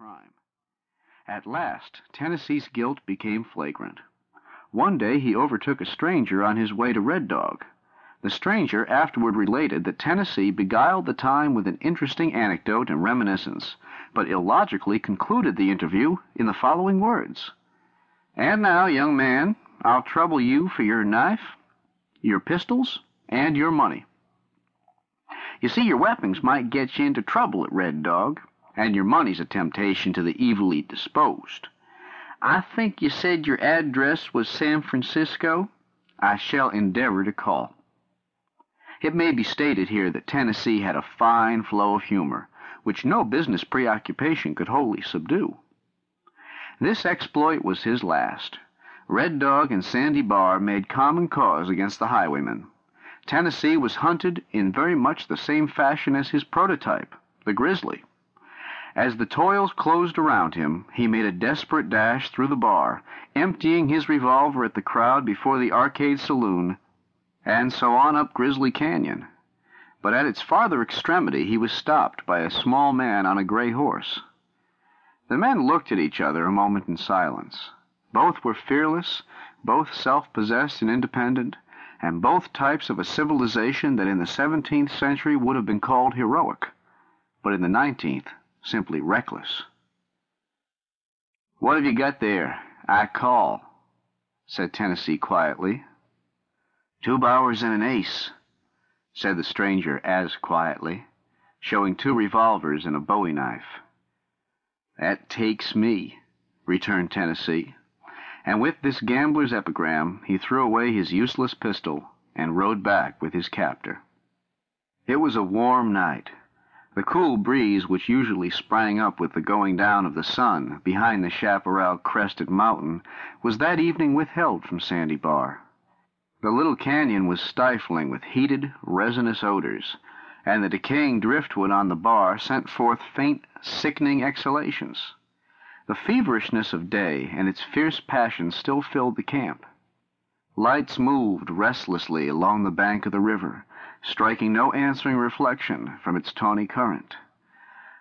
crime. At last, Tennessee's guilt became flagrant. One day he overtook a stranger on his way to Red Dog. The stranger afterward related that Tennessee beguiled the time with an interesting anecdote and reminiscence, but illogically concluded the interview in the following words. And now, young man, I'll trouble you for your knife, your pistols, and your money. You see, your weapons might get you into trouble at Red Dog, and your money's a temptation to the evilly disposed. I think you said your address was San Francisco. I shall endeavor to call. It may be stated here that Tennessee had a fine flow of humor, which no business preoccupation could wholly subdue. This exploit was his last. Red Dog and Sandy Bar made common cause against the highwaymen. Tennessee was hunted in very much the same fashion as his prototype, the grizzly. As the toils closed around him, he made a desperate dash through the bar, emptying his revolver at the crowd before the arcade saloon, and so on up Grizzly Canyon. But at its farther extremity he was stopped by a small man on a gray horse. The men looked at each other a moment in silence. Both were fearless, both self-possessed and independent, and both types of a civilization that in the seventeenth century would have been called heroic, but in the nineteenth simply reckless. What have you got there? I call, said Tennessee quietly. Two bowers and an ace, said the stranger as quietly, showing two revolvers and a bowie knife. That takes me, returned Tennessee, and with this gambler's epigram he threw away his useless pistol and rode back with his captor. It was a warm night. The cool breeze which usually sprang up with the going down of the sun behind the chaparral crested mountain was that evening withheld from Sandy Bar. The little canyon was stifling with heated, resinous odors, and the decaying driftwood on the bar sent forth faint, sickening exhalations. The feverishness of day and its fierce passion still filled the camp. Lights moved restlessly along the bank of the river, striking no answering reflection from its tawny current.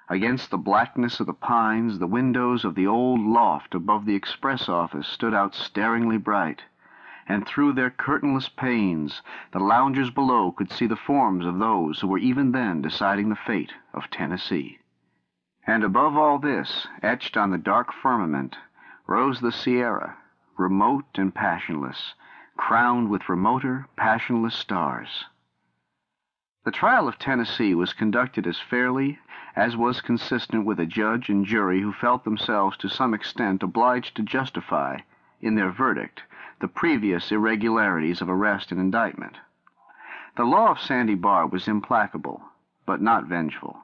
Against the blackness of the pines, the windows of the old loft above the express office stood out staringly bright, and through their curtainless panes the loungers below could see the forms of those who were even then deciding the fate of Tennessee. And above all this, etched on the dark firmament, rose the Sierra, remote and passionless, crowned with remoter, passionless stars. The trial of Tennessee was conducted as fairly as was consistent with a judge and jury who felt themselves to some extent obliged to justify, in their verdict, the previous irregularities of arrest and indictment. The law of Sandy Bar was implacable, but not vengeful.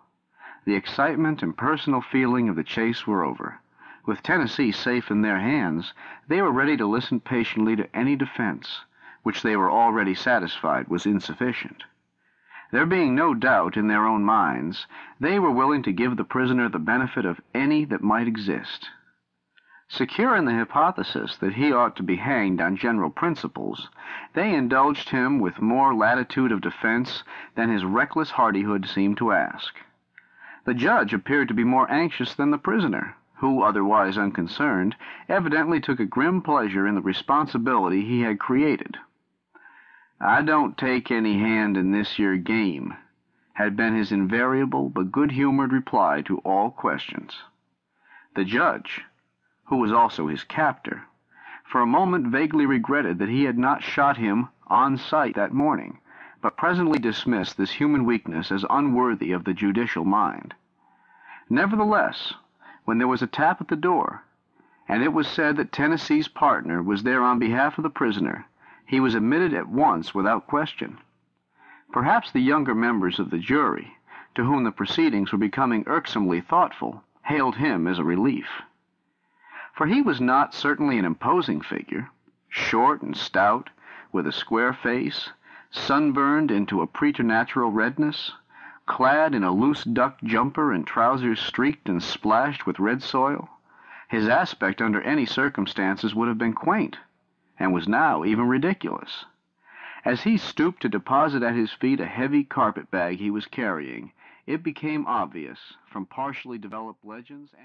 The excitement and personal feeling of the chase were over. With Tennessee safe in their hands, they were ready to listen patiently to any defense, which they were already satisfied was insufficient. There being no doubt in their own minds, they were willing to give the prisoner the benefit of any that might exist. Secure in the hypothesis that he ought to be hanged on general principles, they indulged him with more latitude of defense than his reckless hardihood seemed to ask. The judge appeared to be more anxious than the prisoner, who, otherwise unconcerned, evidently took a grim pleasure in the responsibility he had created. I don't take any hand in this year game, had been his invariable but good-humored reply to all questions. The judge, who was also his captor, for a moment vaguely regretted that he had not shot him on sight that morning, but presently dismissed this human weakness as unworthy of the judicial mind. Nevertheless, when there was a tap at the door, and it was said that Tennessee's partner was there on behalf of the prisoner, he was admitted at once without question. Perhaps the younger members of the jury, to whom the proceedings were becoming irksomely thoughtful, hailed him as a relief. For he was not certainly an imposing figure, short and stout, with a square face, sunburned into a preternatural redness, clad in a loose duck jumper and trousers streaked and splashed with red soil. His aspect under any circumstances would have been quaint and was now even ridiculous. As he stooped to deposit at his feet a heavy carpet bag he was carrying, it became obvious, from partially developed legends and